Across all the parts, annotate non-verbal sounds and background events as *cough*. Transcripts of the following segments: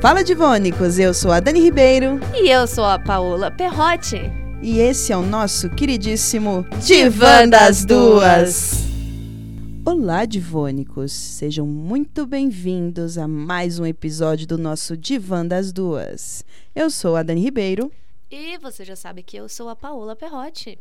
Fala Divônicos, eu sou a Dani Ribeiro E eu sou a Paola Perrotti. e esse é o nosso queridíssimo Divã das Duas. Olá, Divônicos, sejam muito bem-vindos a mais um episódio do nosso Divã das Duas. Eu sou a Dani Ribeiro E você já sabe que eu sou a Paola Perrotti.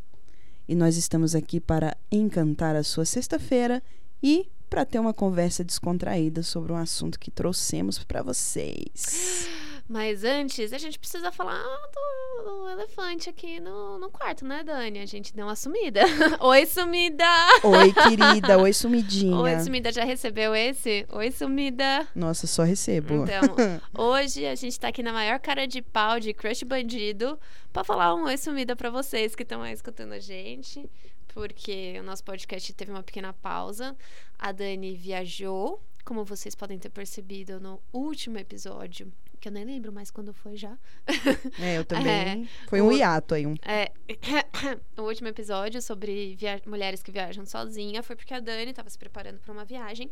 e nós estamos aqui para encantar a sua sexta-feira e para ter uma conversa descontraída sobre um assunto que trouxemos para vocês. *gasps* Mas antes, a gente precisa falar do, do elefante aqui no, no quarto, né, Dani? A gente deu uma sumida. *laughs* Oi, sumida! Oi, *laughs* querida, oi, sumidinha. Oi, sumida, já recebeu esse? Oi, sumida! Nossa, só recebo. Então, *laughs* hoje a gente tá aqui na maior cara de pau de Crush Bandido pra falar um oi sumida pra vocês que estão aí escutando a gente. Porque o nosso podcast teve uma pequena pausa. A Dani viajou, como vocês podem ter percebido no último episódio, que eu nem lembro mais quando foi já. *laughs* É, eu também. Foi o- um hiato aí. Um... É, *coughs* o último episódio sobre mulheres que viajam sozinha foi porque a Dani estava se preparando para uma viagem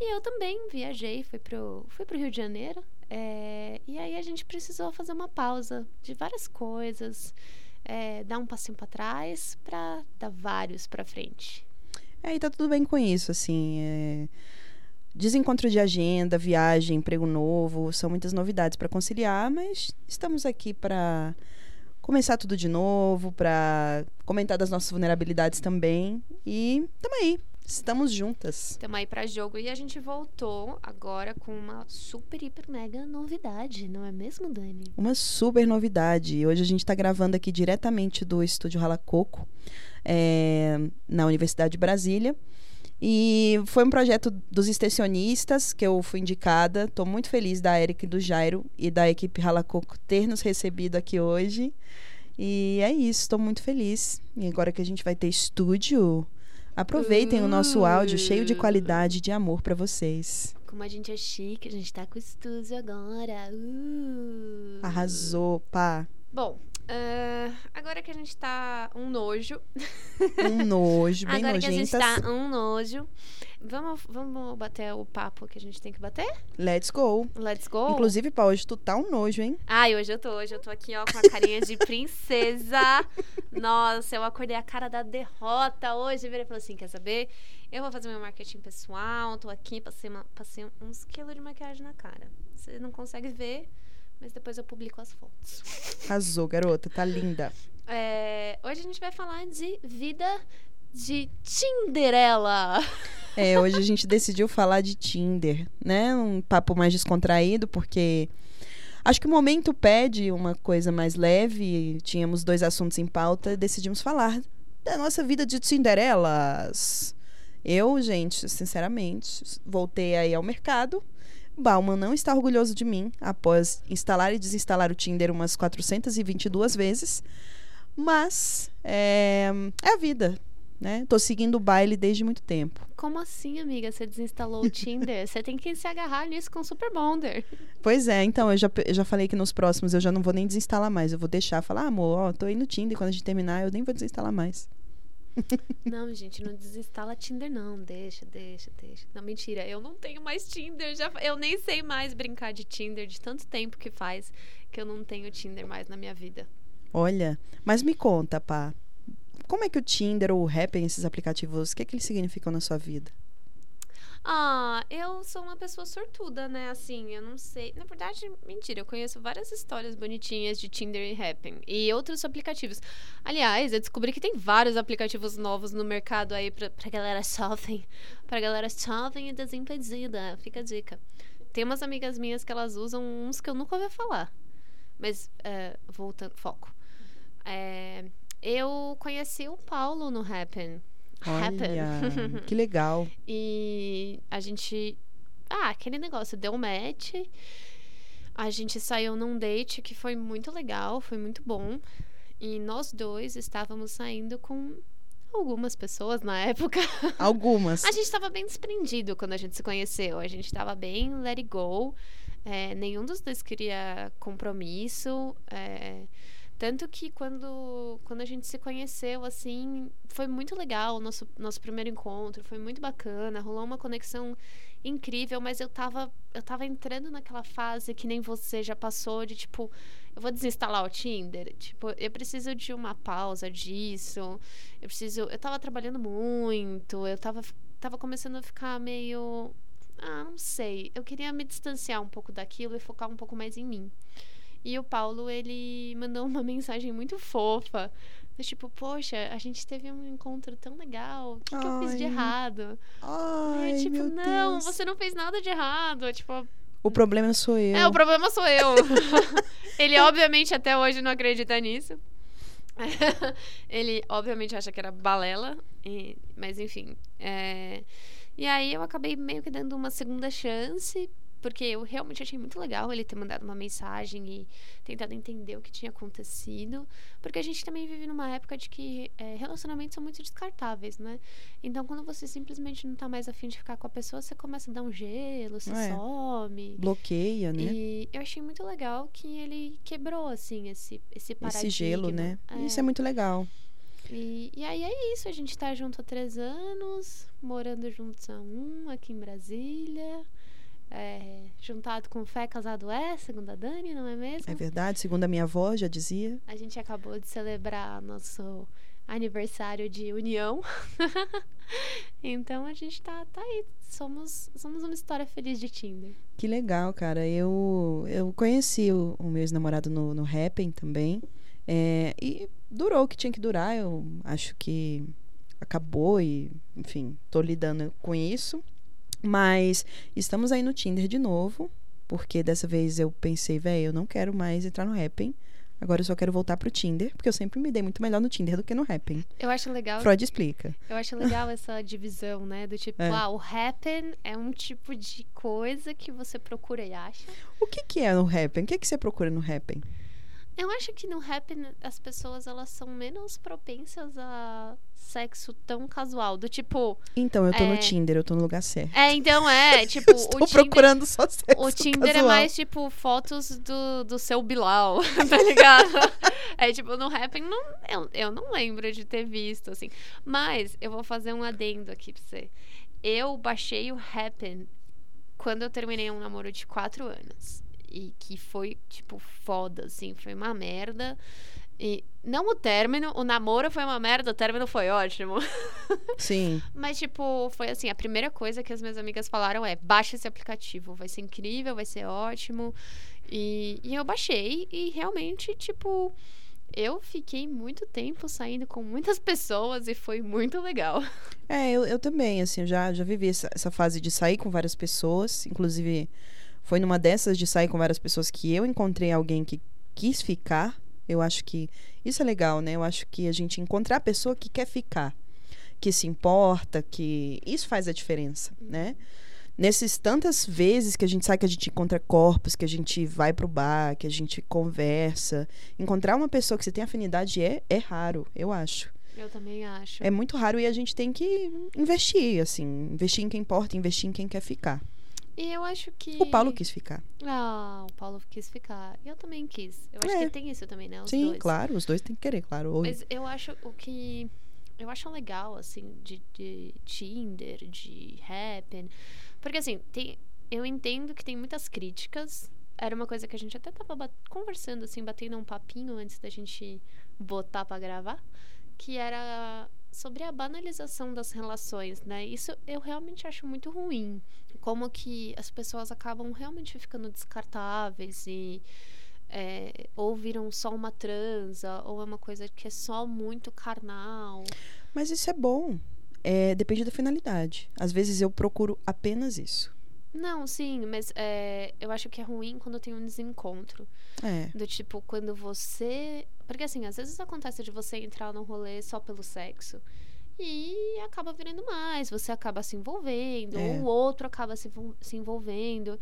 e eu também viajei, fui pro, fui pro Rio de Janeiro. é, e aí a gente precisou fazer uma pausa de várias coisas, é, dar um passinho para trás para dar vários para frente. É, e tá tudo bem com isso, assim. é, Desencontro de agenda, viagem, emprego novo, são muitas novidades para conciliar, mas estamos aqui para começar tudo de novo, para comentar das nossas vulnerabilidades também. E tamo aí, estamos juntas. Estamos aí para jogo e a gente voltou agora com uma super, hiper, mega novidade, não é mesmo, Dani? Uma super novidade. Hoje a gente está gravando aqui diretamente do estúdio Ralacoco, é, na Universidade de Brasília. E foi um projeto dos extensionistas que eu fui indicada. Estou muito feliz da Eric e do Jairo e da equipe Ralacoco ter nos recebido aqui hoje. E é isso, estou muito feliz. E agora que a gente vai ter estúdio, aproveitem o nosso áudio cheio de Uh. qualidade e de amor para vocês. Como a gente é chique, a gente tá com estúdio agora. Uh. Arrasou, pá. Bom, ah, agora que a gente tá um nojo. Um nojo, *laughs* bem agora que a gente tá um nojo. Vamos, vamos bater o papo que a gente tem que bater? Let's go. Let's go. Inclusive, Paulo, hoje tu tá um nojo, hein? Ai, hoje eu tô, hoje eu tô aqui, ó, com a carinha de princesa. *laughs* Nossa, eu acordei a cara da derrota hoje. Virei e falei assim: quer saber? Eu vou fazer meu marketing pessoal, tô aqui, passei, uma- passei uns quilos de maquiagem na cara. Você não consegue ver, mas depois eu publico as fotos. Arrasou, garota, tá linda. É, hoje a gente vai falar de vida de Tinderela. *laughs* É, hoje a gente decidiu falar de Tinder, né? Um papo mais descontraído, porque acho que o momento pede uma coisa mais leve. Tínhamos dois assuntos em pauta e decidimos falar da nossa vida de Tinderelas. Eu, gente, sinceramente, voltei aí ao mercado. Bauman não está orgulhoso de mim após instalar e desinstalar o Tinder umas 422 vezes. Mas é, é a vida, né? Tô seguindo o baile desde muito tempo. Como assim, amiga? Você desinstalou o Tinder? Você tem que se agarrar nisso com o Super Bonder. Pois é, então eu já, eu já falei que nos próximos eu já não vou nem desinstalar mais. Eu vou deixar, falar, ah, amor, ó, tô aí no Tinder. Quando a gente terminar, eu nem vou desinstalar mais. *laughs* Não, gente, não desinstala Tinder, não. Deixa, deixa, deixa. Não, mentira. Eu não tenho mais Tinder. Já, eu nem sei mais brincar de Tinder de tanto tempo que faz que eu não tenho Tinder mais na minha vida. Olha, mas me conta, pá. Como é que o Tinder ou o Happn, esses aplicativos, o que, é que eles significam na sua vida? Ah, eu sou uma pessoa sortuda, né? Assim, eu não sei. Na verdade, mentira, eu conheço várias histórias bonitinhas de Tinder e Happn e outros aplicativos. Aliás, eu descobri que tem vários aplicativos novos no mercado aí pra, pra galera jovem. Pra galera jovem e desimpedida. Fica a dica. Tem umas amigas minhas que elas usam uns que eu nunca ouvi falar. Mas, é, voltando, foco. É, eu conheci o Paulo no Happn. Olha, que *laughs* legal. E a gente. Ah, aquele negócio, deu match. A gente saiu num date que foi muito legal, foi muito bom. E nós dois estávamos saindo com algumas pessoas na época. *laughs* Algumas. A gente tava bem desprendido quando a gente se conheceu. A gente tava bem let it go. É, nenhum dos dois queria compromisso. É, Tanto que quando, quando a gente se conheceu, assim, foi muito legal o nosso, nosso primeiro encontro, foi muito bacana, rolou uma conexão incrível, mas eu tava, eu tava entrando naquela fase que nem você já passou, de tipo, eu vou desinstalar o Tinder. Tipo, eu preciso de uma pausa disso. Eu preciso. Eu tava trabalhando muito, eu tava, tava começando a ficar meio. Ah, não sei. Eu queria me distanciar um pouco daquilo e focar um pouco mais em mim. E o Paulo, ele mandou uma mensagem muito fofa. Tipo, poxa, a gente teve um encontro tão legal. O que, que eu fiz de errado? Ai, eu, tipo, não, Deus. você não fez nada de errado. Tipo, O problema sou eu. é, o problema sou eu. *laughs* ele, obviamente, até hoje não acredita nisso. *laughs* ele, obviamente, acha que era balela. e- mas, enfim. é, E aí, eu acabei meio que dando uma segunda chance. Porque eu realmente achei muito legal ele ter mandado uma mensagem e tentado entender o que tinha acontecido. Porque a gente também vive numa época de que é, relacionamentos são muito descartáveis, né? Então, quando você simplesmente não tá mais afim de ficar com a pessoa, você começa a dar um gelo, você É. some. Bloqueia, né? E eu achei muito legal que ele quebrou, assim, esse, esse paradigma. Esse gelo, né? Isso é muito legal. E, e aí é isso, a gente tá junto há três anos, morando juntos há um, aqui em Brasília. É, juntado com fé, casado é, segundo a Dani, não é mesmo? É verdade. Segundo a minha avó, já dizia. A gente acabou de celebrar nosso aniversário de união. *laughs* então a gente tá, tá aí. Somos, somos uma história feliz de Tinder. Que legal, cara. Eu, eu conheci o, o meu ex-namorado no, no Happn também. É, e durou o que tinha que durar. Eu acho que acabou e, enfim, tô lidando com isso. Mas estamos aí no Tinder de novo. Porque dessa vez eu pensei, velho, eu não quero mais entrar no Happn. Agora eu só quero voltar pro Tinder, porque eu sempre me dei muito melhor no Tinder do que no Happn. Eu acho legal Freud explica. Eu acho legal essa divisão, né? Do tipo, É. ah, o happen é um tipo de coisa que você procura e acha. O que que é no Happn? O que que você procura no Happn? Eu acho que no happen as pessoas elas são menos propensas a sexo tão casual. Do tipo, Então, eu tô É. no Tinder, eu tô no lugar certo. é, então é, *laughs* tipo, Eu o estou Tinder, procurando só sexo o Tinder é casual. mais tipo fotos do, do seu Bilal, *laughs* tá ligado? *laughs* é tipo, no happen não, eu, eu não lembro de ter visto, assim. Mas eu vou fazer um adendo aqui pra você. Eu baixei o happen quando eu terminei um namoro de quatro anos. E que foi, tipo, foda, assim, foi uma merda. E não o término, o namoro foi uma merda, o término foi ótimo. *laughs* Sim. Mas, tipo, foi assim, a primeira coisa que as minhas amigas falaram é, baixa esse aplicativo, vai ser incrível, vai ser ótimo. E, e eu baixei e realmente, tipo, eu fiquei muito tempo saindo com muitas pessoas e foi muito legal. É, eu, eu também, assim, eu já, já vivi essa, essa fase de sair com várias pessoas. Inclusive, foi numa dessas de sair com várias pessoas que eu encontrei alguém que quis ficar. Eu acho que isso é legal, né? Eu acho que a gente encontrar a pessoa que quer ficar, que se importa, que isso faz a diferença, né? Nesses tantas vezes que a gente sai, que a gente encontra corpos, que a gente vai pro bar, que a gente conversa, encontrar uma pessoa que você tem afinidade é, é raro, eu acho. Eu também acho. É muito raro e a gente tem que investir, assim, investir em quem importa, investir em quem quer ficar. E eu acho que. O Paulo quis ficar. Ah, o Paulo quis ficar. Eu também quis. Eu acho É. que tem isso também, né? Os Sim, dois. claro, os dois têm que querer, claro. Ou- Mas eu acho o que. Eu acho legal, assim, de, de Tinder, de Happen. Porque, assim, tem, eu entendo que tem muitas críticas. Era uma coisa que a gente até tava conversando, assim, batendo um papinho antes da gente botar pra gravar. Que era sobre a banalização das relações, né? Isso eu realmente acho muito ruim. Como que as pessoas acabam realmente ficando descartáveis e é, ou viram só uma transa, ou é uma coisa que é só muito carnal. Mas isso é bom. É, depende da finalidade. Às vezes eu procuro apenas isso. Não, sim, mas é, eu acho que é ruim quando tem um desencontro. É. Do tipo, quando você. Porque assim, às vezes acontece de você entrar num rolê só pelo sexo. E acaba virando mais, você acaba se envolvendo, É. ou o outro acaba se, se envolvendo.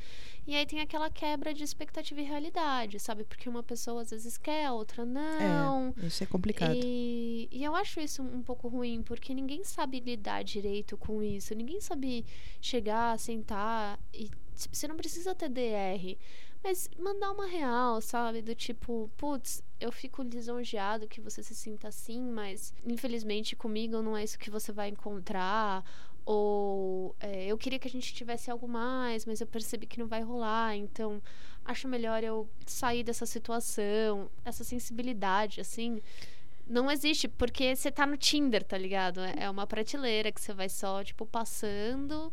E aí tem aquela quebra de expectativa e realidade, sabe? Porque uma pessoa às vezes quer, a outra não. É, isso é complicado. E, e eu acho isso um pouco ruim, porque ninguém sabe lidar direito com isso. Ninguém sabe chegar, sentar e Você não precisa ter DR. Mas mandar uma real, sabe? Do tipo, putz, eu fico lisonjeado que você se sinta assim, mas infelizmente comigo não é isso que você vai encontrar. Ou é, eu queria que a gente tivesse algo mais, mas eu percebi que não vai rolar. Então, acho melhor eu sair dessa situação. Essa sensibilidade, assim, não existe, porque você tá no Tinder, tá ligado? É, uma prateleira que você vai só, tipo, passando.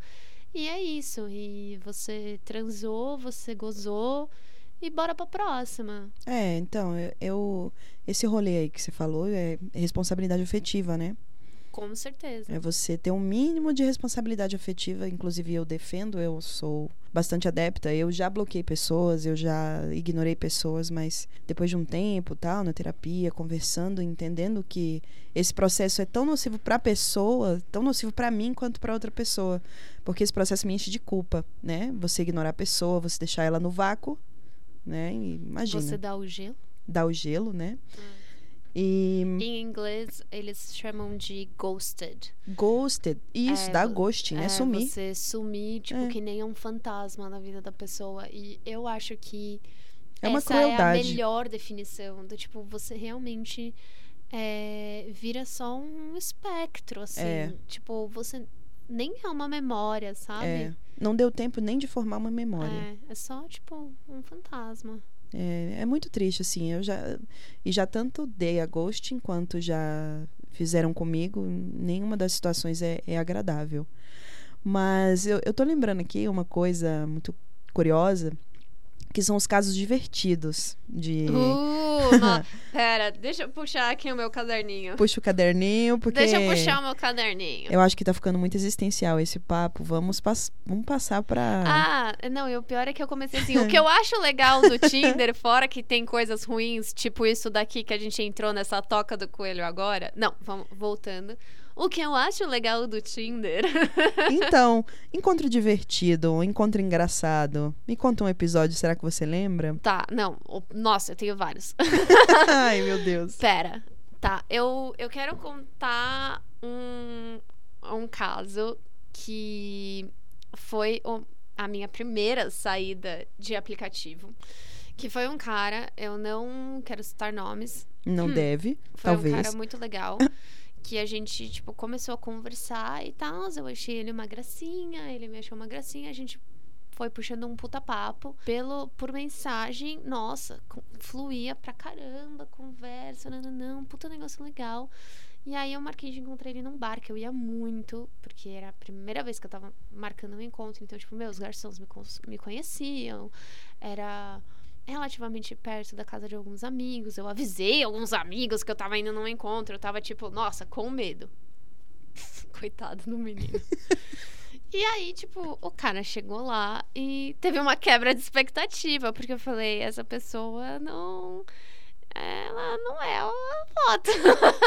E é isso. E você transou, você gozou e bora pra próxima. É, então, eu, eu, Esse rolê aí que você falou é responsabilidade afetiva, né? Com certeza. É você ter um mínimo de responsabilidade afetiva, inclusive eu defendo, eu sou bastante adepta. Eu já bloqueei pessoas, eu já ignorei pessoas, mas depois de um tempo, tal, na terapia, conversando, entendendo que esse processo é tão nocivo para a pessoa, tão nocivo para mim quanto para outra pessoa, porque esse processo me enche de culpa, né? Você ignorar a pessoa, você deixar ela no vácuo, né? Imagina. Você dá o gelo? Dá o gelo, né? Hum. E... Em inglês, eles chamam de ghosted. Ghosted. Isso, é, dá ghosting, né? É sumir. Você sumir, tipo, é. que nem um fantasma na vida da pessoa. E eu acho que é uma essa crueldade. é a melhor definição. Do tipo, você realmente é, vira só um espectro, assim. É. Tipo, você nem é uma memória, sabe? É. Não deu tempo nem de formar uma memória. É, é só, tipo, um fantasma. É, é muito triste, assim. Eu já. E já tanto dei a Ghost enquanto já fizeram comigo, nenhuma das situações é, é agradável. Mas eu, eu tô lembrando aqui uma coisa muito curiosa que são os casos divertidos de. Uh. *laughs* Pera, deixa eu puxar aqui o meu caderninho. Puxa o caderninho, porque. Deixa eu puxar o meu caderninho. Eu acho que tá ficando muito existencial esse papo. Vamos, pass... Vamos passar pra. Ah, não, e o pior é que eu comecei assim. o que eu acho legal do *laughs* Tinder, fora que tem coisas ruins, tipo isso daqui que a gente entrou nessa toca do coelho agora. Não, vamos voltando. O que eu acho legal do Tinder. *laughs* então, encontro divertido, encontro engraçado. Me conta um episódio, será que você lembra? Tá, não. Nossa, eu tenho vários. *laughs* Ai, meu Deus. Pera. Tá, eu, eu quero contar um, um caso que foi o, a minha primeira saída de aplicativo. Que foi um cara, eu não quero citar nomes. Não hum, deve, foi talvez. Foi um cara muito legal. *laughs* que a gente, tipo, começou a conversar e tal. Eu achei ele uma gracinha, ele me achou uma gracinha. A gente foi puxando um puta papo pelo, por mensagem. Nossa, fluía pra caramba, conversa, não, não, não, puta negócio legal. E aí eu marquei de encontrar ele num bar, que eu ia muito, porque era a primeira vez que eu tava marcando um encontro. Então, tipo, meus garçons me, me conheciam. Era relativamente perto da casa de alguns amigos. Eu avisei alguns amigos que eu tava indo num encontro. Eu tava tipo, nossa, com medo. *laughs* Coitado do menino. *laughs* e aí, tipo, o cara chegou lá e teve uma quebra de expectativa, porque eu falei, essa pessoa não. Ela não é a foto.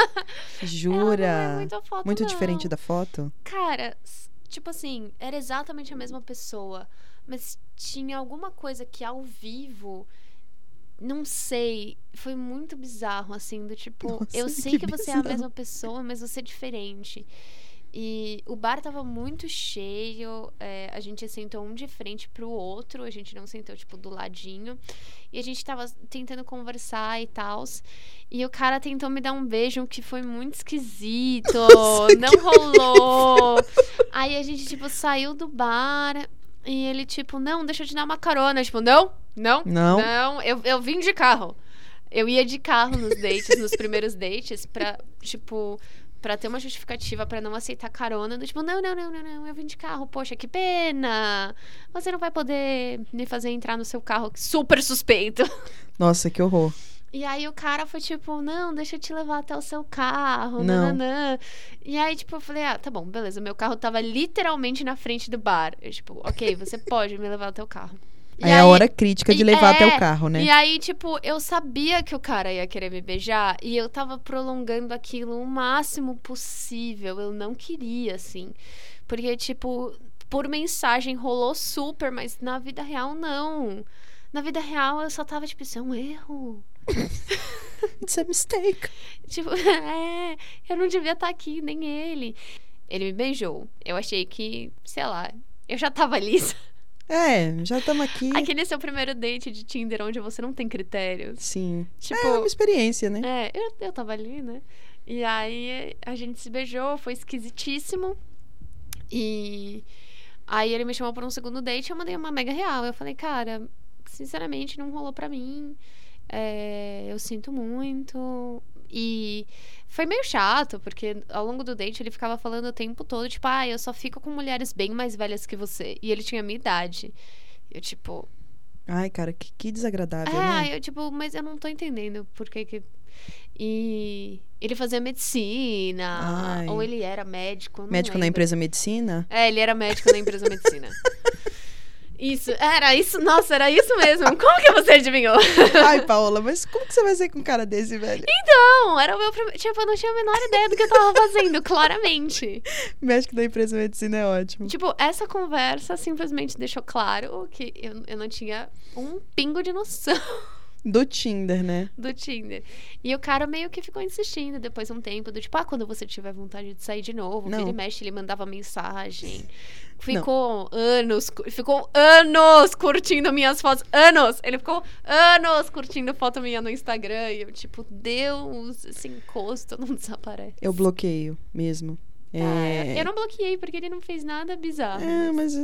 *laughs* Jura? É muito, foto, muito diferente da foto? Cara, tipo assim, era exatamente a mesma pessoa mas tinha alguma coisa que ao vivo não sei, foi muito bizarro assim, do tipo, Nossa, eu *laughs* sei que, que você é a mesma pessoa, mas você é diferente. E o bar tava muito cheio, é, a gente sentou um de frente pro outro, a gente não sentou, tipo, do ladinho. E a gente tava tentando conversar e tal. E o cara tentou me dar um beijo que foi muito esquisito, *laughs* Nossa, não rolou. Aí a gente, tipo, saiu do bar, e ele, tipo, não, deixa eu te dar uma carona. Tipo, não, não, não. Não, eu, eu vim de carro. Eu ia de carro nos dates, nos primeiros dates, pra, tipo, pra ter uma justificativa para não aceitar carona. Do tipo, não, não, não, não, não, eu vim de carro, poxa, que pena. Você não vai poder me fazer entrar no seu carro, super suspeito. Nossa, que horror. E aí o cara foi tipo, não, deixa eu te levar até o seu carro, não. Nananã. E aí, tipo, eu falei, ah, tá bom, beleza. Meu carro tava literalmente na frente do bar. Eu, tipo, ok, você *laughs* pode me levar até o carro. Aí, é a hora crítica de levar é, até o carro, né? E aí, tipo, eu sabia que o cara ia querer me beijar e eu tava prolongando aquilo o máximo possível. Eu não queria, assim. Porque, tipo, por mensagem rolou super, mas na vida real, não. Na vida real, eu só tava, tipo, isso é um erro. *laughs* It's a mistake. Tipo, *laughs* é, eu não devia estar tá aqui, nem ele. Ele me beijou. Eu achei que, sei lá, eu já tava lisa. *laughs* É, já estamos aqui. Aquele seu primeiro date de Tinder onde você não tem critérios. Sim. Tipo, É uma experiência, né? É, eu, eu tava ali, né? E aí a gente se beijou, foi esquisitíssimo. E aí ele me chamou pra um segundo date eu mandei uma mega real. Eu falei, cara, sinceramente, não rolou pra mim. É, eu sinto muito. E foi meio chato, porque ao longo do date ele ficava falando o tempo todo, tipo, ah, eu só fico com mulheres bem mais velhas que você. E ele tinha a minha idade. Eu, tipo, Ai, cara, que, que desagradável, é, né? eu, tipo, mas eu não tô entendendo por que que... E ele fazia medicina, Ai. ou ele era médico, Médico na lembro. empresa medicina? É, ele era médico na empresa medicina. *laughs* Isso, era isso, nossa, era isso mesmo. Como que você adivinhou? *laughs* Ai, Paola, mas como que você vai ser com um cara desse, velho? Não, era o meu primeiro. Tipo, eu não tinha a menor ideia do que eu tava fazendo, claramente. *laughs* Médico da empresa medicina é ótimo. Tipo, essa conversa simplesmente deixou claro que eu, eu não tinha um pingo de noção. *laughs* Do Tinder, né? do Tinder. E o cara meio que ficou insistindo depois de um tempo, do tipo, ah, quando você tiver vontade de sair de novo, Não. ele mexe, ele mandava mensagem. Ficou anos, cu- ficou anos curtindo minhas fotos, anos! Ele ficou anos curtindo foto minha no Instagram. E eu, tipo, Deus, esse encosto não desaparece. Eu bloqueio mesmo. É, É, eu não bloqueei porque ele não fez nada bizarro. É, mas-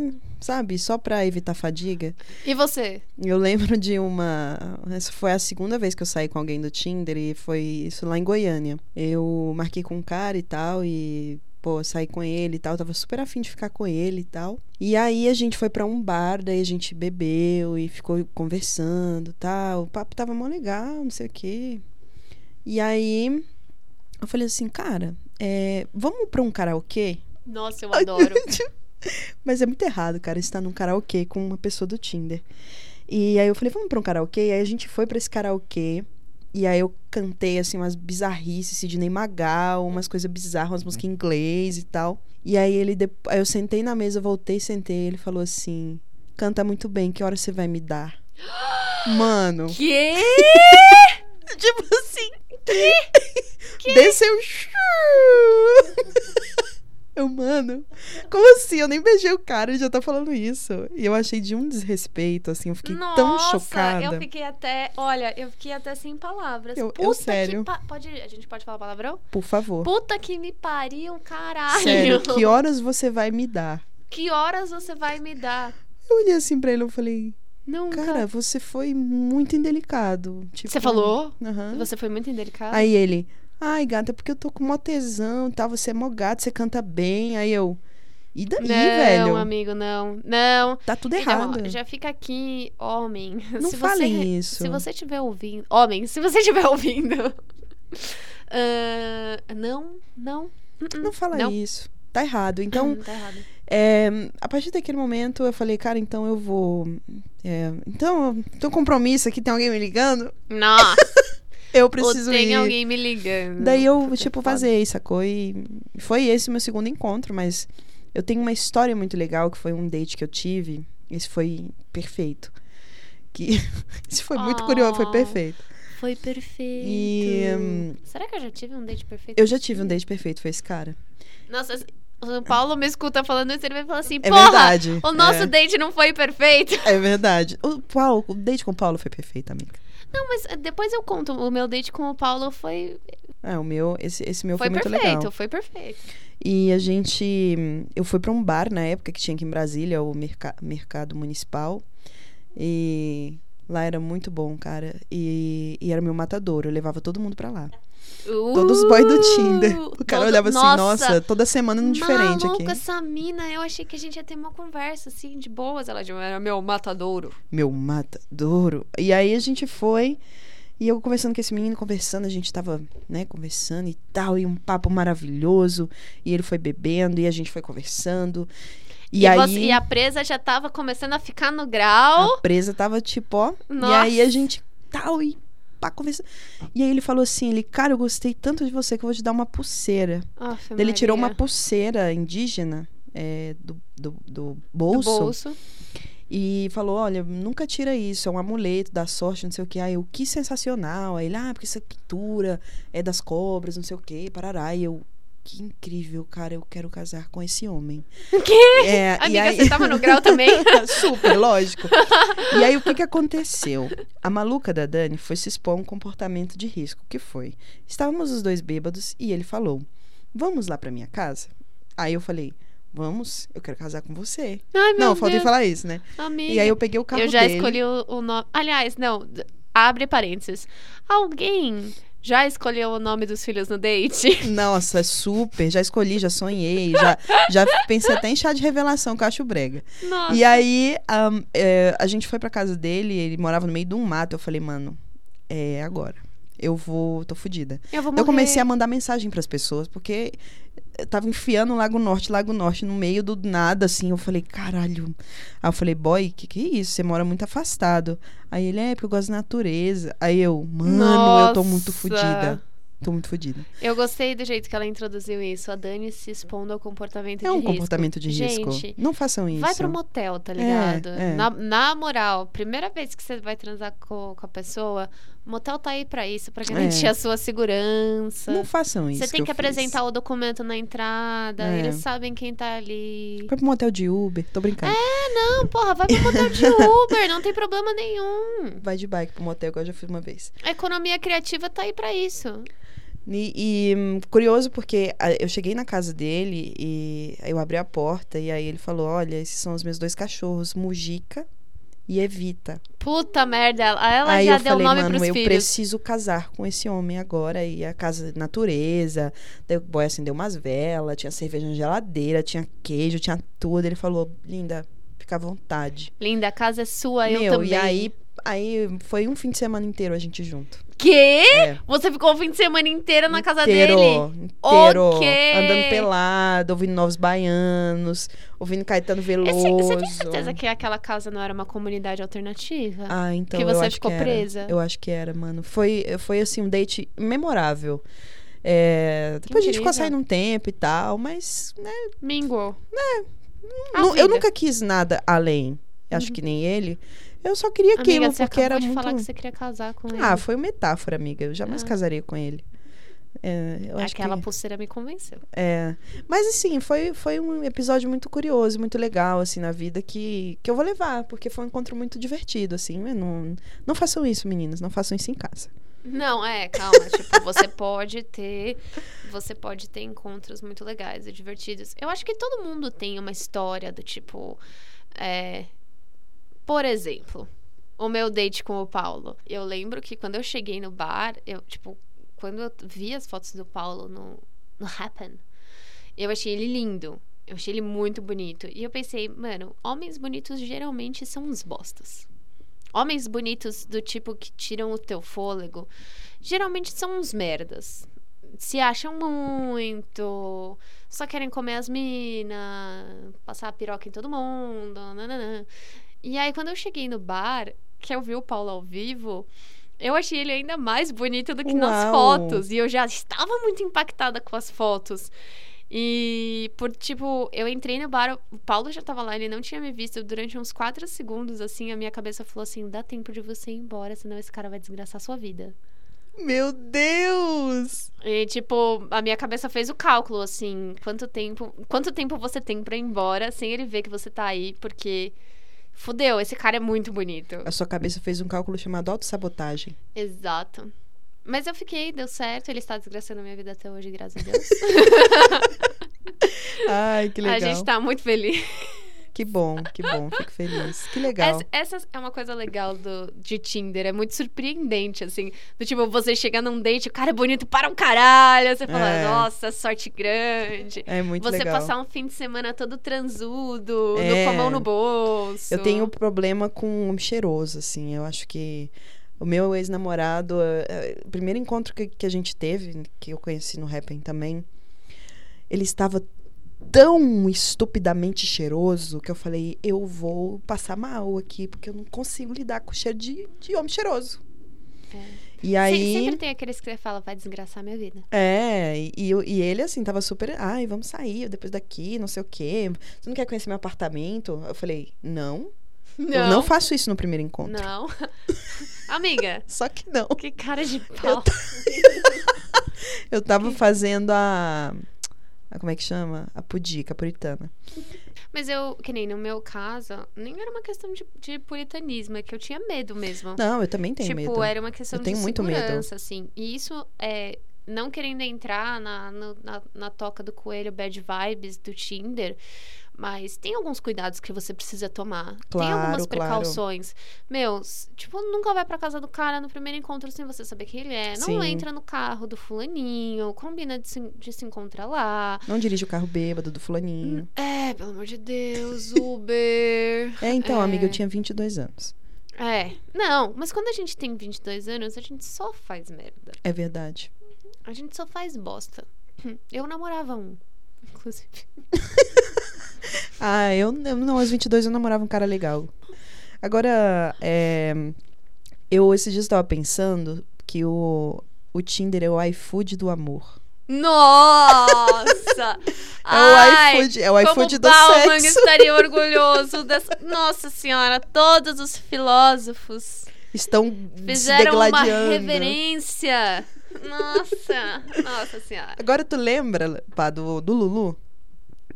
sabe, só pra evitar fadiga. E você? Eu lembro de uma. Essa foi a segunda vez que eu saí com alguém do Tinder e foi isso lá em Goiânia. Eu marquei com um cara e tal e. Pô, saí com ele e tal, tava super afim de ficar com ele e tal. E aí a gente foi pra um bar, daí a gente bebeu e ficou conversando e tal. O papo tava mó legal, não sei o quê. E aí eu falei assim, cara, é, vamos pra um karaokê? Nossa, eu adoro. *laughs* Mas é muito errado, cara, estar num karaokê com uma pessoa do Tinder. E aí eu falei, vamos pra um karaokê? E aí a gente foi pra esse karaokê. E aí eu cantei, assim, umas bizarrices, Sidney Magal, umas coisas bizarras, umas músicas em inglês e tal. E aí ele, aí eu sentei na mesa, voltei, sentei, ele falou assim, canta muito bem, que hora você vai me dar? *gasps* Mano, que? *laughs* tipo assim, *laughs* desceu... *laughs* Eu, mano, como assim? Eu nem beijei o cara e já tá falando isso. E eu achei de um desrespeito, assim, eu fiquei tão Nossa, chocada. eu fiquei até. Olha, eu fiquei até sem palavras. Eu- eu Puta sério. Que pa- pode, a gente pode falar palavrão? Por favor. Puta que me pariu, caralho. Sério, *laughs* que horas você vai me dar? Que horas você vai me dar? Eu olhei assim pra ele e falei, Nunca. cara, você foi muito indelicado. Tipo, você falou? Você foi muito indelicado? Aí ele, ai, gata, é porque eu tô com mó tesão e tal, você é mó gato, você canta bem. Aí eu, e daí, não, velho? amigo, não. Não. Tá tudo Então, errado. já fica aqui, homem. Não se fale você, isso. Se você estiver ouvindo. Homem, se você estiver ouvindo. *laughs* ah, não, não. uh-uh, Não fala não. isso. Tá errado. Então, *clears throat* tá errado. É, a partir daquele momento eu falei, cara, então eu vou. é, então, eu tenho um compromisso aqui, tem alguém me ligando. Nossa, *laughs* Eu ou preciso tem ir. alguém me ligando. Daí eu, tipo, vazei, sacou? E foi esse meu segundo encontro, mas eu tenho uma história muito legal que foi um date que eu tive. Esse foi perfeito. Que *laughs* esse foi muito curioso, foi Oh. perfeito. Foi perfeito. E, hum, Será que eu já tive um date perfeito? Eu já tive um date perfeito, foi esse cara. Nossa, o Paulo me escuta falando isso, ele vai falar assim: É Porra, verdade. o nosso é. date não foi perfeito. É verdade. O, Paulo, o date com o Paulo foi perfeito, amiga. Não, mas eh, depois eu conto. O meu date com o Paulo foi, É, o meu, esse, esse meu foi, foi, muito perfeito, legal. foi perfeito. E a gente. Eu fui pra um bar na época que tinha aqui em Brasília, o merca- Mercado Municipal. E lá era muito bom, cara. E, e era meu matador. Eu levava todo mundo pra lá. Todos os boys do Tinder. O cara Uh, Todo- olhava assim, nossa, toda semana um diferente maluco, aqui. essa mina, eu achei que a gente ia ter uma conversa, assim, de boas. Ela era meu matadouro. Meu matadouro. E aí a gente foi. E eu conversando com esse menino, conversando, a gente tava, né, conversando e tal, e um papo maravilhoso. E ele foi bebendo, e a gente foi conversando. E, E, aí. você- e a presa já tava começando a ficar no grau. A presa tava tipo, ó. E Nossa. aí a gente tal e pá, conversa. E aí ele falou assim, ele, cara, eu gostei tanto de você que eu vou te dar uma pulseira. Ele tirou uma pulseira indígena é, do, do, do Do bolso, bolso. e falou, olha, nunca tira isso, é um amuleto da sorte, não sei o que. Aí eu, que sensacional. Aí ele, ah, porque essa pintura é das cobras, não sei o que, parará. E eu, que incrível, cara, eu quero casar com esse homem. *laughs* Que? É, Amiga, aí- você tava no grau *laughs* também? Super, lógico. E aí, o que, que aconteceu? A maluca da Dani foi se expor a um comportamento de risco. que foi? Estávamos os dois bêbados e ele falou: Vamos lá pra minha casa? Aí eu falei: Vamos, eu quero casar com você. Ai, meu Não, faltei Deus. falar isso, né? Amiga. E aí eu peguei o carro Eu já dele. escolhi o, o nome. Aliás, não. Abre parênteses. Alguém já escolheu o nome dos filhos no date? *laughs* Nossa, super. Já escolhi, já sonhei. Já, já pensei até em chá de revelação, que eu acho brega. Nossa. E aí, am, é, a gente foi pra casa dele, ele morava no meio de um mato. Eu falei, mano, é agora. Eu vou, tô fodida. eu. Eu comecei a mandar mensagem pras pessoas, porque eu tava enfiando Lago Norte, Lago Norte, no meio do nada, assim. Eu falei, caralho. Aí eu falei, boy, que que é isso? Você mora muito afastado. Aí ele, é, porque eu gosto da natureza. Aí eu, mano, eu tô muito Nossa. fodida. Tô muito fodida. Eu gostei do jeito que ela introduziu isso. A Dani se expondo ao comportamento É de um risco. comportamento de risco. Gente, Não façam isso. Vai pro motel, tá ligado? é. Na, na moral, primeira vez que você vai transar co- com, a pessoa, motel tá aí pra isso, pra garantir É. a sua segurança. Não façam isso. Você tem que fiz. apresentar o documento na entrada, É. eles sabem quem tá ali. Vai pro motel de Uber. Tô brincando. É, não, porra, vai pro motel de Uber, não tem problema nenhum. Vai de bike pro motel, que eu já fiz uma vez. A economia criativa tá aí pra isso. E, e, hum, curioso porque eu cheguei na casa dele e eu abri a porta e aí ele falou: Olha, esses são os meus dois cachorros, Mujica e Evita. Puta merda, ela, ela aí já eu deu falei, nome mano, pros eu filhos. preciso casar com esse homem agora. E a casa de natureza, daí o boy acendeu umas velas, tinha cerveja na geladeira, tinha queijo, tinha tudo. Ele falou, linda, fica à vontade. Linda, a casa é sua, eu Meu, também. e aí, aí foi um fim de semana inteiro a gente junto. Quê? É. Você ficou o fim de semana inteiro na casa inteiro, dele? Inteiro. Ok. Andando pelado, ouvindo novos baianos, ouvindo Caetano Veloso. Esse- Você tem certeza que aquela casa não era uma comunidade alternativa? Ah, então que você ficou que presa? Eu acho que era, mano. Foi, foi assim, um date memorável. É, depois a gente ficou saindo um tempo e tal, mas né, Mingo. A nu- eu vida. Nunca quis nada além. Acho que nem ele. Eu só queria Amiga, aquilo, você porque era de muito. falar que você queria casar com ele. Ah, foi uma metáfora, amiga. Eu jamais Ah. casaria com ele. É, eu Aquela que... pulseira me convenceu. É. Mas assim, foi, foi um episódio muito curioso, muito legal, assim, na vida, que, que eu vou levar, porque foi um encontro muito divertido, assim. mas Não, não façam isso, meninas, não façam isso em casa. Não, é, calma. *laughs* tipo, você pode ter. Você pode ter encontros muito legais e divertidos. Eu acho que todo mundo tem uma história do tipo. é, por exemplo, o meu date com o Paulo. Eu lembro que quando eu cheguei no bar, eu, tipo, quando eu vi as fotos do Paulo no, no Happen, eu achei ele lindo. Eu achei ele muito bonito. E eu pensei, mano, homens bonitos geralmente são uns bostas. Homens bonitos do tipo que tiram o teu fôlego, geralmente são uns merdas. Se acham muito, só querem comer as minas, passar a piroca em todo mundo. nananã. E aí, quando eu cheguei no bar, que eu vi o Paulo ao vivo, eu achei ele ainda mais bonito do que nas Uau! fotos. E eu já estava muito impactada com as fotos. E por tipo, eu entrei no bar, o Paulo já tava lá, ele não tinha me visto durante uns quatro segundos, assim, a minha cabeça falou assim: dá tempo de você ir embora, senão esse cara vai desgraçar a sua vida. Meu Deus! E, tipo, a minha cabeça fez o cálculo, assim, quanto tempo, quanto tempo você tem pra ir embora sem ele ver que você tá aí, porque fudeu, esse cara é muito bonito. A sua cabeça fez um cálculo chamado autossabotagem. Exato. Mas eu fiquei, deu certo, ele está desgraçando a minha vida até hoje, graças a Deus. *laughs* Ai, que legal. a gente tá muito feliz. Que bom, que bom, fico feliz. Que legal. Essa, essa é uma coisa legal do, de Tinder, é muito surpreendente, assim. Do tipo, você chegar num date, o cara é bonito para um caralho. Você fala, É. nossa, sorte grande. É muito você legal. passar um fim de semana todo transudo, É. com a mão no bolso. Eu tenho problema com homem cheiroso, assim. Eu acho que o meu ex-namorado, eh, eh, o primeiro encontro que, que a gente teve, que eu conheci no Happn também, ele estava tão estupidamente cheiroso que eu falei, eu vou passar mal aqui, porque eu não consigo lidar com o cheiro de, de homem cheiroso. É. E aí. Sempre tem aqueles que você fala, vai desgraçar minha vida. É, e, e eu- e ele, assim, tava super. Ai, vamos sair depois daqui, não sei o quê. Você não quer conhecer meu apartamento? Eu falei, não. Eu não faço isso no primeiro encontro. Não. *laughs* Amiga, Só que não. que cara de pau. *laughs* Eu tava fazendo a. a como é que chama? A pudica, a puritana. Mas eu, que nem no meu caso, nem era uma questão de, de puritanismo, é que eu tinha medo mesmo. Não, eu também tenho tipo, medo. era uma questão Eu tenho de muito medo. assim. E isso é. Não querendo entrar na, no- na, na toca do coelho bad vibes do Tinder, mas tem alguns cuidados que você precisa tomar. tem Claro, algumas claro. precauções. Meu, s- tipo, nunca vai pra casa do cara no primeiro encontro sem você saber quem ele é. Não Sim. entra no carro do fulaninho, combina de se, de se encontrar lá. Não dirige o carro bêbado do fulaninho. É, pelo amor de Deus, Uber. *laughs* É, então, É. amiga, eu tinha 22 anos. É, não, mas quando a gente tem 22 anos, a gente só faz merda. É verdade. A gente só faz bosta. Eu namorava um, inclusive. *laughs* *laughs* Ah, eu, não, aos 22 eu namorava um cara legal. Agora, é, eu esses dias estava pensando que o, o Tinder é o iFood do amor. Nossa! *laughs* É o iFood, é o iFood do Bauman sexo. estaria orgulhoso *laughs* dessa... Nossa senhora, todos os filósofos Estão se fizeram uma reverência. Nossa, nossa senhora. Agora tu lembra, pá, do, do Lulu?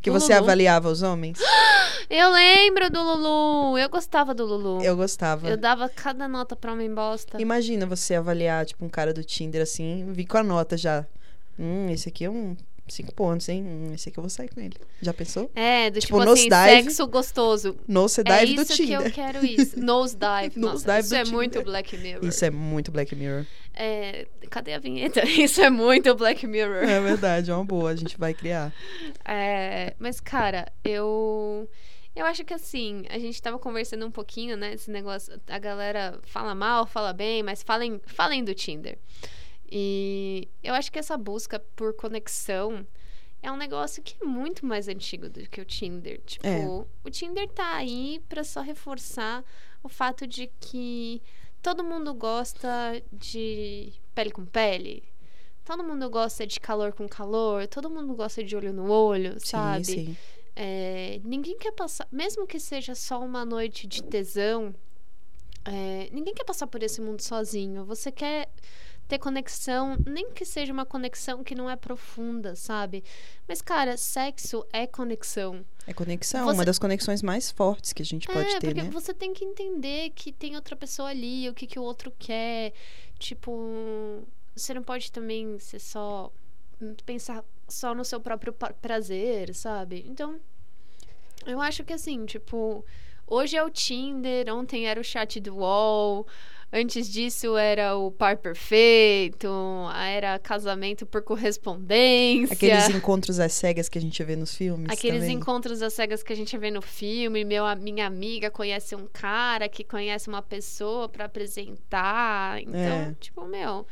Que Do você Lulu? avaliava os homens? *gasps* Eu lembro do Lulu. Eu gostava do Lulu. Eu gostava. Eu dava cada nota pra homem bosta. Imagina você avaliar, tipo, um cara do Tinder assim, vir com a nota já. Hum, esse aqui é um cinco pontos, hein? Hum, esse aqui eu vou sair com ele. Já pensou? É, do Tipo, tipo, assim, nosedive. sexo gostoso. No É do isso que Tinder. eu quero isso. Nosedive. *laughs* Nossa, Nosedive isso é Tinder. muito Black Mirror. Isso é muito Black Mirror. É, cadê a vinheta? *laughs* Isso é muito Black Mirror. É verdade, é uma boa, a gente vai criar. *laughs* É, mas, cara, eu. Eu acho que assim, a gente tava conversando um pouquinho, né? Esse negócio. A galera fala mal, fala bem, mas falem, falem do Tinder. E eu acho que essa busca por conexão é um negócio que é muito mais antigo do que o Tinder. Tipo, É. o Tinder tá aí pra só reforçar o fato de que todo mundo gosta de pele com pele. Todo mundo gosta de calor com calor, todo mundo gosta de olho no olho, sabe? Sim, sim. É, ninguém quer passar, mesmo que seja só uma noite de tesão, é, ninguém quer passar por esse mundo sozinho. Você quer ter conexão, nem que seja uma conexão que não é profunda, sabe? Mas, cara, sexo é conexão. É conexão, Você- uma das conexões mais fortes que a gente pode é, ter, porque né? você tem que entender que tem outra pessoa ali, o que, que o outro quer. Tipo, você não pode também ser só. pensar só no seu próprio prazer, sabe? Então, eu acho que assim, tipo. Hoje é o Tinder, ontem era o chat do UOL, antes disso era o par perfeito, era casamento por correspondência. Aqueles encontros às cegas que a gente vê nos filmes Aqueles também. encontros às cegas que a gente vê no filme, meu, a minha amiga conhece um cara que conhece uma pessoa pra apresentar. Então, É. tipo, meu,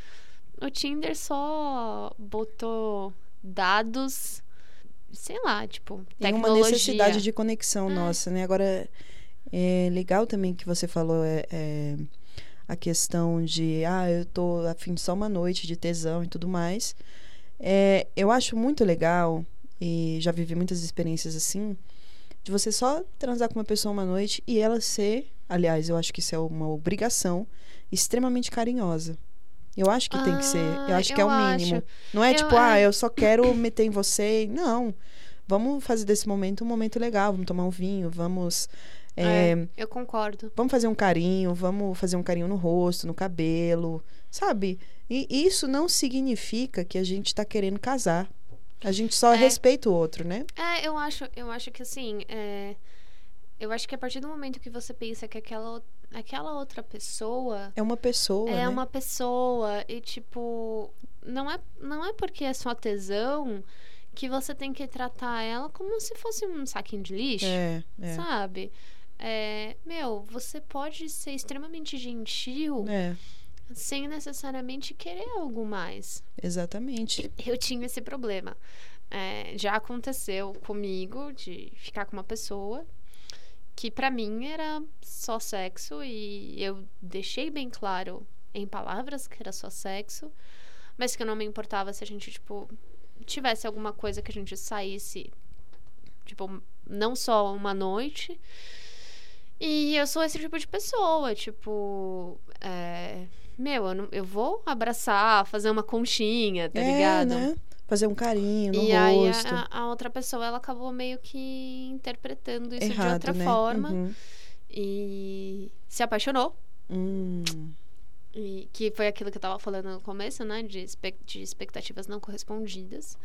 o Tinder só botou dados, sei lá, tipo, Tem uma tecnologia. necessidade de conexão É. nossa, né? Agora, é legal também que você falou é, é, a questão de, ah, eu tô afim de só uma noite de tesão e tudo mais. É, eu acho muito legal, e já vivi muitas experiências assim, de você só transar com uma pessoa uma noite e ela ser, aliás, eu acho que isso é uma obrigação, extremamente carinhosa. Eu acho que tem que ser. Eu Ah, acho que é eu o mínimo. acho. Não é Eu- tipo, ah, eu só quero meter em você. Não. Vamos fazer desse momento um momento legal. Vamos tomar um vinho, vamos. É, É, eu concordo. Vamos fazer um carinho, vamos fazer um carinho no rosto, no cabelo, sabe? E isso não significa que a gente tá querendo casar. A gente só É. respeita o outro, né? É, eu acho, eu acho que assim, é, eu acho que a partir do momento que você pensa que aquela, aquela outra pessoa É uma pessoa, é né? uma pessoa e tipo não é não é porque é só tesão que você tem que tratar ela como se fosse um saquinho de lixo É, é. sabe É, meu você pode ser extremamente gentil É, sem necessariamente querer algo mais exatamente. eu tinha esse problema É, já aconteceu comigo de ficar com uma pessoa que pra mim era só sexo e eu deixei bem claro em palavras que era só sexo, mas que eu não me importava se a gente tipo tivesse alguma coisa que a gente saísse tipo não só uma noite. E eu sou esse tipo de pessoa, tipo, é, meu, eu, não- eu vou abraçar, fazer uma conchinha, tá é, ligado? né? Fazer um carinho no e aí rosto. a, a outra pessoa, ela acabou meio que interpretando isso Errado, de outra né? forma. Uhum. E se apaixonou. Hum, E que foi aquilo que eu tava falando no começo, né? De, espe- de expectativas não correspondidas.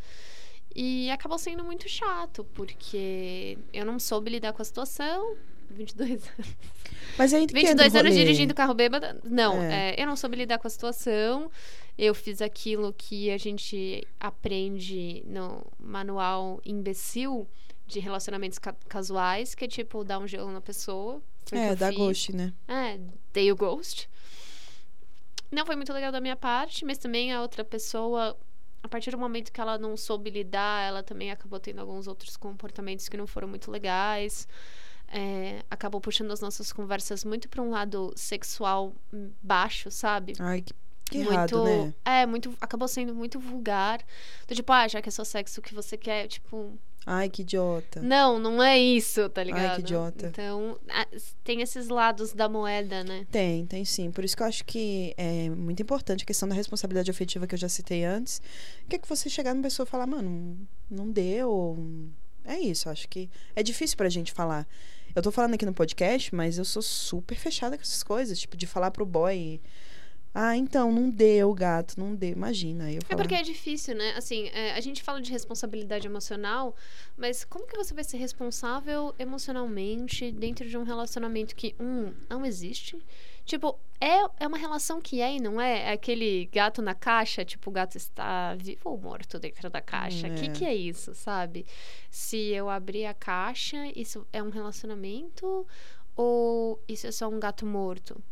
E acabou sendo muito chato, porque eu não soube lidar com a situação. 22 anos. Mas aí que entra o 22 anos dirigindo carro bêbado. Não, É. é, eu não soube lidar com a situação. Eu fiz aquilo que a gente aprende no manual imbecil de relacionamentos ca- casuais, que é tipo dar um gelo na pessoa. É, eu da fiz. ghost, né? É, dei o ghost. Não foi muito legal da minha parte, mas também a outra pessoa, a partir do momento que ela não soube lidar, ela também acabou tendo alguns outros comportamentos que não foram muito legais. É, acabou puxando as nossas conversas muito para um lado sexual baixo, sabe? Ai, que, que muito, errado, né? É, muito. Acabou sendo muito vulgar. Do tipo, ah, já que é só sexo que você quer, tipo, Ai, que idiota. não, não é isso, tá Ai, que ligado? idiota. Então, tem esses lados da moeda, né? Tem, tem sim. Por isso que eu acho que é muito importante a questão da responsabilidade afetiva que eu já citei antes. Que é que você chegar numa pessoa e falar, mano, não deu. É isso, acho que é difícil pra gente falar. Eu tô falando aqui no podcast, mas eu sou super fechada com essas coisas. Tipo, de falar pro boy. Ah, então, não deu, gato, não deu. Imagina. Eu É falo, porque é difícil, né? Assim, é, a gente fala de responsabilidade emocional, mas como que você vai ser responsável emocionalmente dentro de um relacionamento que, um, não existe? Tipo, é, é uma relação que é e não é? É aquele gato na caixa, tipo, o gato está vivo ou morto dentro da caixa? O Hum, que, é. que é isso, sabe? Se eu abrir a caixa, isso é um relacionamento ou isso é só um gato morto?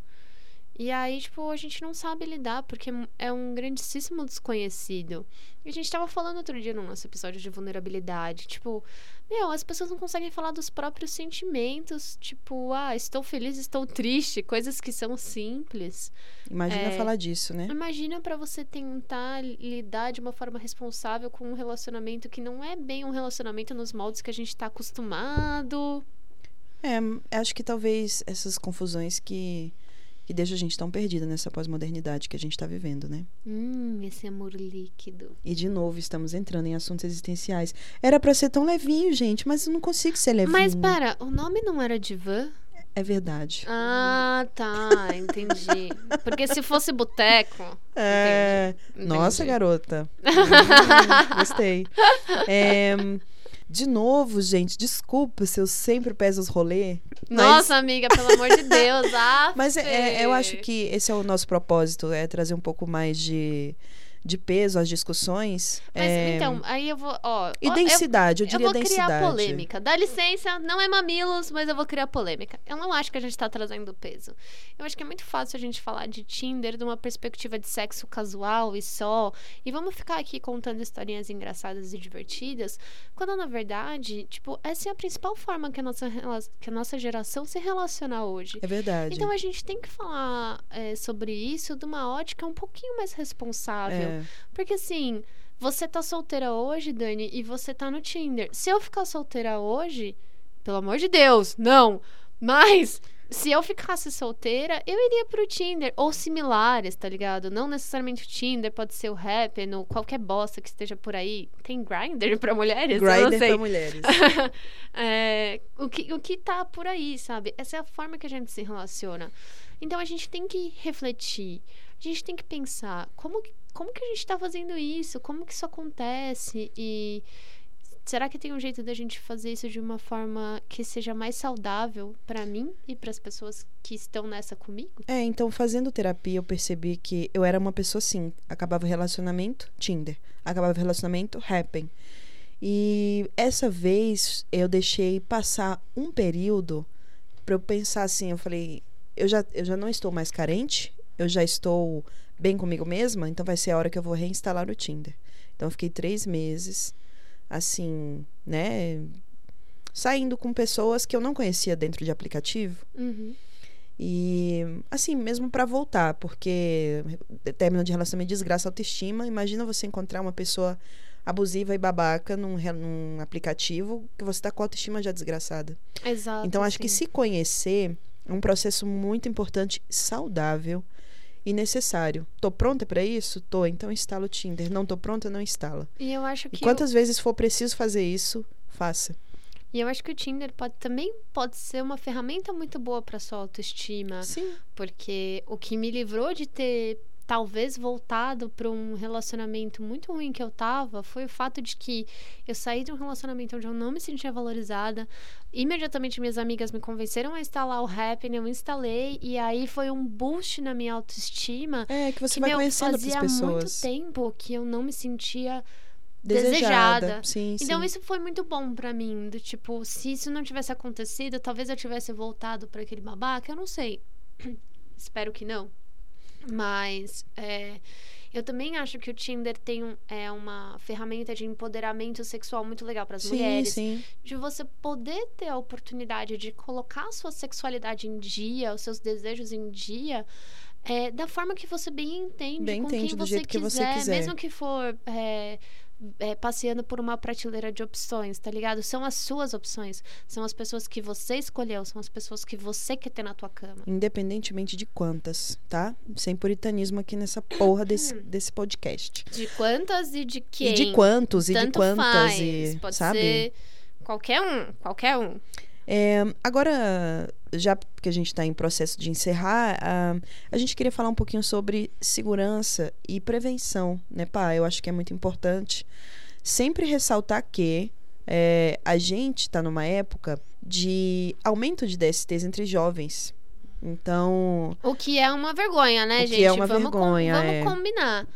E aí, tipo, a gente não sabe lidar, porque é um grandíssimo desconhecido. E a gente tava falando outro dia no nosso episódio de vulnerabilidade. Tipo, meu, as pessoas não conseguem falar dos próprios sentimentos. Tipo, ah, estou feliz, estou triste. Coisas que são simples. Imagina é, falar disso, né? Imagina pra você tentar lidar de uma forma responsável com um relacionamento que não é bem um relacionamento nos moldes que a gente tá acostumado. É, acho que talvez essas confusões que, que deixam a gente tão perdida nessa pós-modernidade que a gente tá vivendo, né? Hum, esse amor líquido. E de novo, estamos entrando em assuntos existenciais. Era pra ser tão levinho, gente, mas eu não consigo ser levinho. Mas pera, o nome não era Divan? É verdade. Ah, tá, entendi. *laughs* Porque se fosse boteco. É. entendi, Nossa, entendi. garota. *laughs* Hum, gostei. É, de novo, gente, desculpa se eu sempre peço os rolês. mas- Nossa, amiga, pelo amor de Deus. *laughs* Ah, Mas é- é- eu acho que esse é o nosso propósito, é trazer um pouco mais de, de peso às discussões. Mas é, então, aí eu vou. Ó, E densidade, eu, eu, diria eu vou criar densidade. polêmica. Dá licença, não é mamilos, mas eu vou criar polêmica. Eu não acho que a gente tá trazendo peso. Eu acho que é muito fácil a gente falar de Tinder de uma perspectiva de sexo casual e só. E vamos ficar aqui contando historinhas engraçadas e divertidas. Quando na verdade, tipo, essa é a principal forma que a nossa, que a nossa geração se relaciona hoje. É verdade. Então a gente tem que falar é, sobre isso de uma ótica um pouquinho mais responsável. É. Porque assim, você tá solteira hoje, Dani, e você tá no Tinder. Se eu ficar solteira hoje, pelo amor de Deus, não. Mas se eu ficasse solteira, eu iria pro Tinder ou similares, tá ligado? Não necessariamente o Tinder, pode ser o Happn ou qualquer bosta que esteja por aí. Tem Grindr pra mulheres? Grindr pra mulheres. *laughs* É, o, que, o que tá por aí, sabe? Essa é a forma que a gente se relaciona. Então a gente tem que refletir, a gente tem que pensar como, que- como que a gente tá fazendo isso, como que isso acontece e será que tem um jeito da gente fazer isso de uma forma que seja mais saudável pra mim e para as pessoas que estão nessa comigo? É, então fazendo terapia eu percebi que eu era uma pessoa assim, acabava o relacionamento, Tinder, acabava o relacionamento, Happn. E essa vez eu deixei passar um período pra eu pensar assim, eu falei, eu já, eu já não estou mais carente, eu já estou bem comigo mesma, então vai ser a hora que eu vou reinstalar o Tinder. Então eu fiquei três meses, assim, né, saindo com pessoas que eu não conhecia dentro de aplicativo. Uhum. E assim, mesmo pra voltar, porque término de relacionamento desgraça autoestima. Imagina você encontrar uma pessoa abusiva e babaca num, num aplicativo que você tá com a autoestima já desgraçada. Exato. Então, acho que sim. se conhecer é um processo muito importante, saudável. E necessário. Tô pronta para isso? Tô, então instala o Tinder. Não tô pronta, não instala. E eu acho que. E quantas vezes for preciso fazer isso, faça. E eu acho que o Tinder pode, também pode ser uma ferramenta muito boa para sua autoestima. Sim. Porque o que me livrou de ter talvez voltado para um relacionamento muito ruim que eu tava foi o fato de que eu saí de um relacionamento onde eu não me sentia valorizada. Imediatamente minhas amigas me convenceram a instalar o Happn, eu instalei e aí foi um boost na minha autoestima. É, que você que vai meu, conhecendo fazia pessoas. muito tempo que eu não me sentia Desejada. desejada. Sim, Então sim. isso foi muito bom pra mim, do tipo, se isso não tivesse acontecido, talvez eu tivesse voltado pra aquele babaca, eu não sei. *clears throat* Espero que não. Mas é, eu também acho que o Tinder tem um- é uma ferramenta de empoderamento sexual muito legal para as mulheres, sim. de você poder ter a oportunidade de colocar a sua sexualidade em dia, os seus desejos em dia, é, da forma que você bem entende, Bem com entende, quem do você jeito que você quiser, quiser. mesmo que for é, é, passeando por uma prateleira de opções, tá ligado? São as suas opções, são as pessoas que você escolheu, são as pessoas que você quer ter na tua cama. Independentemente de quantas, tá? Sem puritanismo aqui nessa porra desse, desse podcast. De quantas e de quem? E de quantos, e de Tanto quantas, faz. e Pode sabe? ser qualquer um, qualquer um. É, agora, já que a gente está em processo de encerrar, ah, a gente queria falar um pouquinho sobre segurança e prevenção, né, pá? Eu acho que é muito importante sempre ressaltar que é, a gente está numa época de aumento de DSTs entre jovens. Então, O que é uma vergonha, né, O que gente? é uma vamos com- vergonha, vamos é. combinar.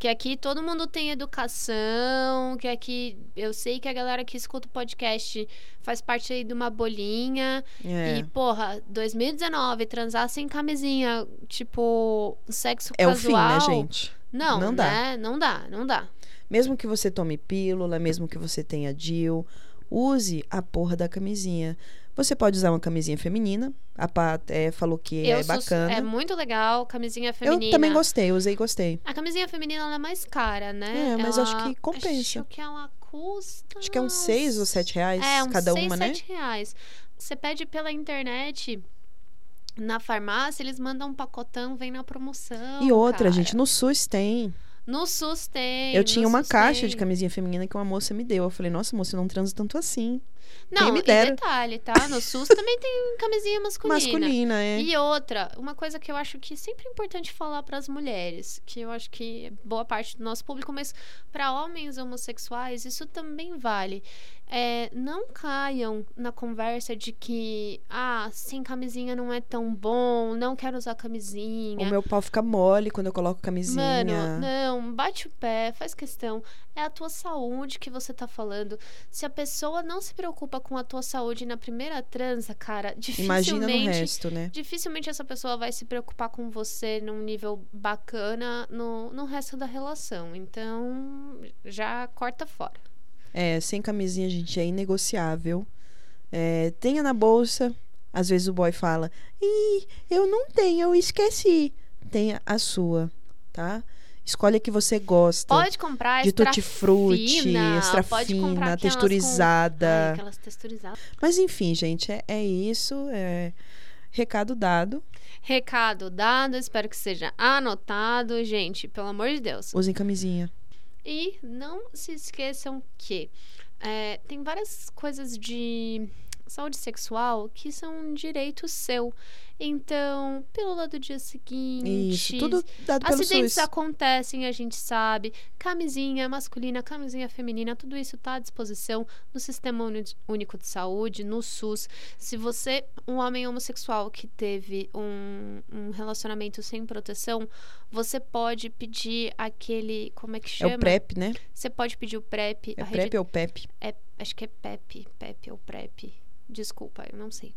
Que aqui todo mundo tem educação, que aqui eu sei que a galera que escuta o podcast faz parte aí de uma bolinha. é, E, porra, 2019, transar sem camisinha, tipo, sexo é o fim, casual. né, gente? Não, Não dá. né? Não dá, não dá. Mesmo que você tome pílula, mesmo que você tenha DIL, use a porra da camisinha. Você pode usar uma camisinha feminina. A Pá até falou que eu é bacana. é muito legal, camisinha feminina. Eu também gostei, usei e gostei. A camisinha feminina é mais cara, né? É, mas Ela- acho que compensa. Acho que ela custa. Acho que é uns 6 ou 7 reais É, uns cada 6, uma, né? 7 reais. Você pede pela internet. Na farmácia, eles mandam um pacotão, vem na promoção. E outra, cara. gente, no SUS tem. No SUS tem. eu tinha uma caixa tem. de camisinha feminina que uma moça me deu. Eu falei, nossa, moça, eu não transo tanto assim. Não, me e dera. detalhe, tá? No SUS também tem camisinha *laughs* masculina. Masculina, é. E outra, uma coisa que eu acho que é sempre importante falar para as mulheres, que eu acho que é boa parte do nosso público, mas para homens homossexuais isso também vale. É, não caiam na conversa de que, ah, sem camisinha não é tão bom, não quero usar O camisinha. meu pau fica mole quando eu coloco camisinha. Mano, não, bate o pé, faz questão. É a tua saúde que você tá falando. Se a pessoa não se preocupa com a tua saúde na primeira transa, cara, dificilmente. Imagina no resto, né? Dificilmente essa pessoa vai se preocupar com você num nível bacana no, no resto da relação. Então, já corta fora. É, sem camisinha, gente, é inegociável. É, tenha na bolsa. Às vezes o boy fala: Ih, eu não tenho, eu esqueci. Tenha a sua, tá? Escolhe a que você gosta. Pode comprar de tutti frutti, extra fina, aquelas com- texturizada. Ai, texturizadas. Mas enfim, gente, é, é isso. É... Recado dado. Recado dado, espero que seja anotado. Gente, pelo amor de Deus. Usem camisinha. E não se esqueçam que é, tem várias coisas de saúde sexual que são um direito seu. Então, pílula do dia seguinte. Isso. Tudo dado Acidentes acontecem, a gente sabe. Camisinha masculina, camisinha feminina, tudo isso está à disposição no Sistema Único de Saúde, no SUS. Se você, um homem homossexual que teve um, um relacionamento sem proteção, você pode pedir aquele. Como é que É chama? o PrEP, né? Você pode pedir o PrEP. É PrEP rede- ou PEP? é, acho que é PEP, PEP ou PrEP. Desculpa, eu não sei.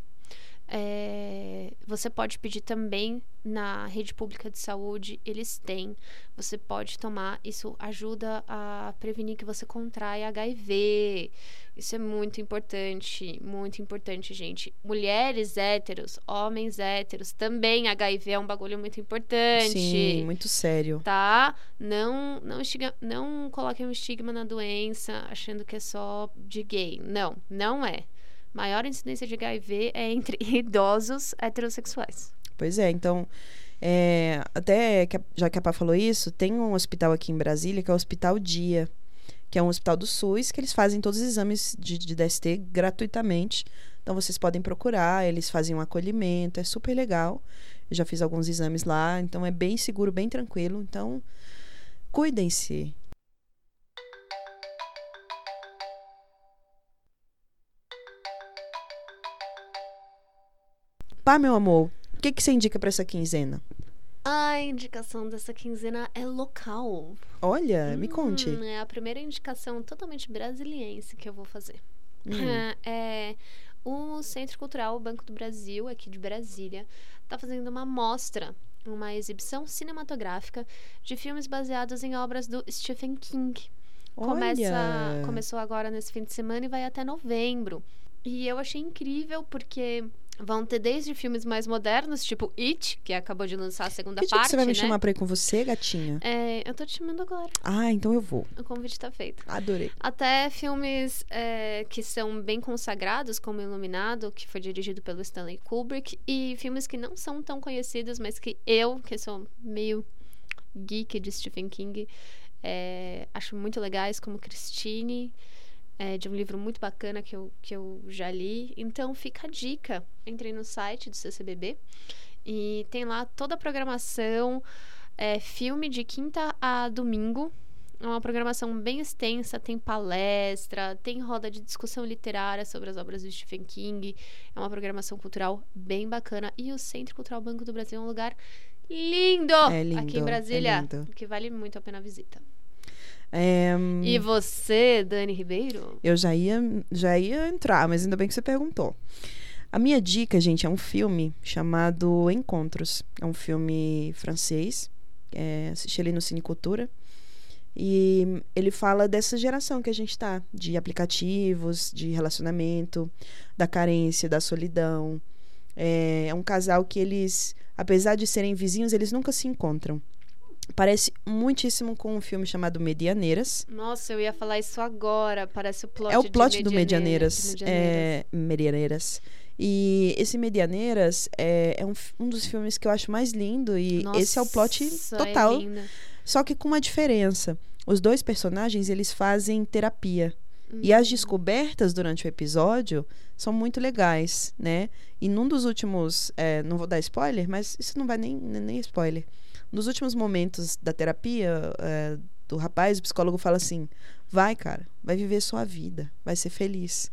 É, você pode pedir também na rede pública de saúde, eles têm. Você pode tomar, isso ajuda a prevenir que você contraia HIV. Isso é muito importante, muito importante, gente. Mulheres héteros, homens héteros, também HIV é um bagulho muito importante Sim, muito sério. tá? Não, não, estiga, não coloquem um estigma na doença achando que é só de gay. Não, não é. Maior incidência de HIV é entre *laughs* idosos heterossexuais. Pois é, então É, até, que já que a Pá falou isso, tem um hospital aqui em Brasília que é o Hospital Dia, que é um hospital do SUS, que eles fazem todos os exames de, de DST gratuitamente. Então vocês podem procurar, eles fazem um acolhimento, é super legal. Eu já fiz alguns exames lá, então é bem seguro, bem tranquilo. Então, cuidem-se. Pá, meu amor, o que, que você indica pra essa quinzena? A indicação dessa quinzena é local. Olha, me conte. Hum, é a primeira indicação totalmente brasiliense que eu vou fazer. Hum. *laughs* É, o Centro Cultural Banco do Brasil, aqui de Brasília, está fazendo uma mostra, uma exibição cinematográfica de filmes baseados em obras do Stephen King. Começa, Olha. começou agora nesse fim de semana e vai até novembro. E eu achei incrível porque vão ter desde filmes mais modernos, tipo It, que acabou de lançar a segunda Que parte, que você vai me né? chamar pra ir com você, gatinha? É, eu tô te chamando agora. Ah, então eu vou. O convite tá feito. Adorei. Até filmes é, que são bem consagrados, como Iluminado, que foi dirigido pelo Stanley Kubrick, e filmes que não são tão conhecidos, mas que eu, que sou meio geek de Stephen King, é, acho muito legais, como Christine, é, de um livro muito bacana que eu, que eu já li. Então fica a dica. Entrei no site do CCBB e tem lá toda a programação, é, filme de quinta a domingo. É uma programação bem extensa, tem palestra, tem roda de discussão literária sobre as obras do Stephen King. É uma programação cultural bem bacana. E o Centro Cultural Banco do Brasil é um lugar lindo, É lindo, aqui em é Brasília, lindo. que vale muito a pena a visita. É, E você, Dani Ribeiro? Eu já ia, já ia entrar, mas ainda bem que você perguntou. A minha dica, gente, é um filme chamado Encontros. É um filme francês. É, assisti ele no Cine Cultura. E ele fala dessa geração que a gente tá, de aplicativos, de relacionamento, da carência, da solidão. É, é um casal que eles, apesar de serem vizinhos, eles nunca se encontram. Parece muitíssimo com um filme chamado Medianeiras. Nossa, eu ia falar isso agora. Parece o plot É o plot do Medianeira- Medianeiras. de É, Medianeiras. E esse Medianeiras é, é um, um dos filmes que eu acho mais lindo. E esse é o plot Nossa, total. É. Só que com uma diferença. Os dois personagens, eles fazem terapia. E as Hum. descobertas durante o episódio são muito legais, né? E num dos últimos. é, não vou dar spoiler, mas isso não vai nem, nem spoiler. Nos últimos momentos da terapia é, do rapaz, o psicólogo fala assim: vai, cara, vai viver sua vida, vai ser feliz.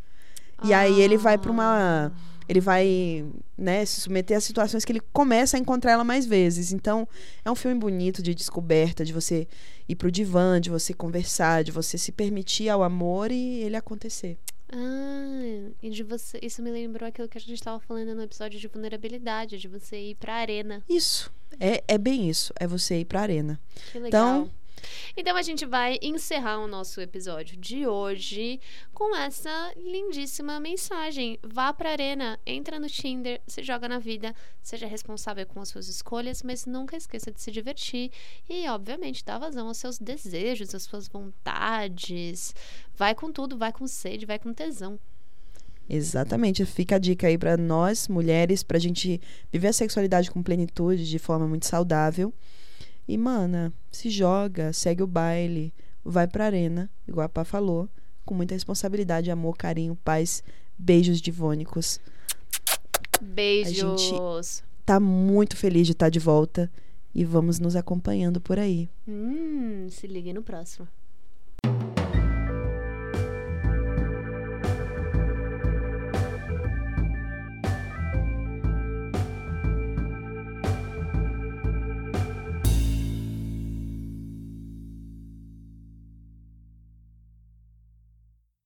E aí ele vai pra uma. Ah. Ele vai, né, se submeter a situações que ele começa a encontrar ela mais vezes. Então, é um filme bonito de descoberta, de você ir pro divã, de você conversar, de você se permitir ao amor e ele acontecer. Ah, e de você. Isso me lembrou aquilo que a gente estava falando no episódio de vulnerabilidade, de você ir pra arena. Isso. É, é bem isso. É você ir pra arena. Que legal. Então- Então a gente vai encerrar o nosso episódio de hoje com essa lindíssima mensagem. Vá pra arena, entra no Tinder, se joga na vida, seja responsável com as suas escolhas, mas nunca esqueça de se divertir e, obviamente, dá vazão aos seus desejos, às suas vontades. Vai com tudo, vai com sede, vai com tesão. Exatamente. Fica a dica aí pra nós, mulheres, pra gente viver a sexualidade com plenitude, de forma muito saudável. E, mana, se joga, segue o baile, vai pra arena, igual a Pá falou, com muita responsabilidade, amor, carinho, paz, beijos divônicos. Beijos. Tá muito feliz de estar de volta e vamos nos acompanhando por aí. Hum, se ligue no próximo.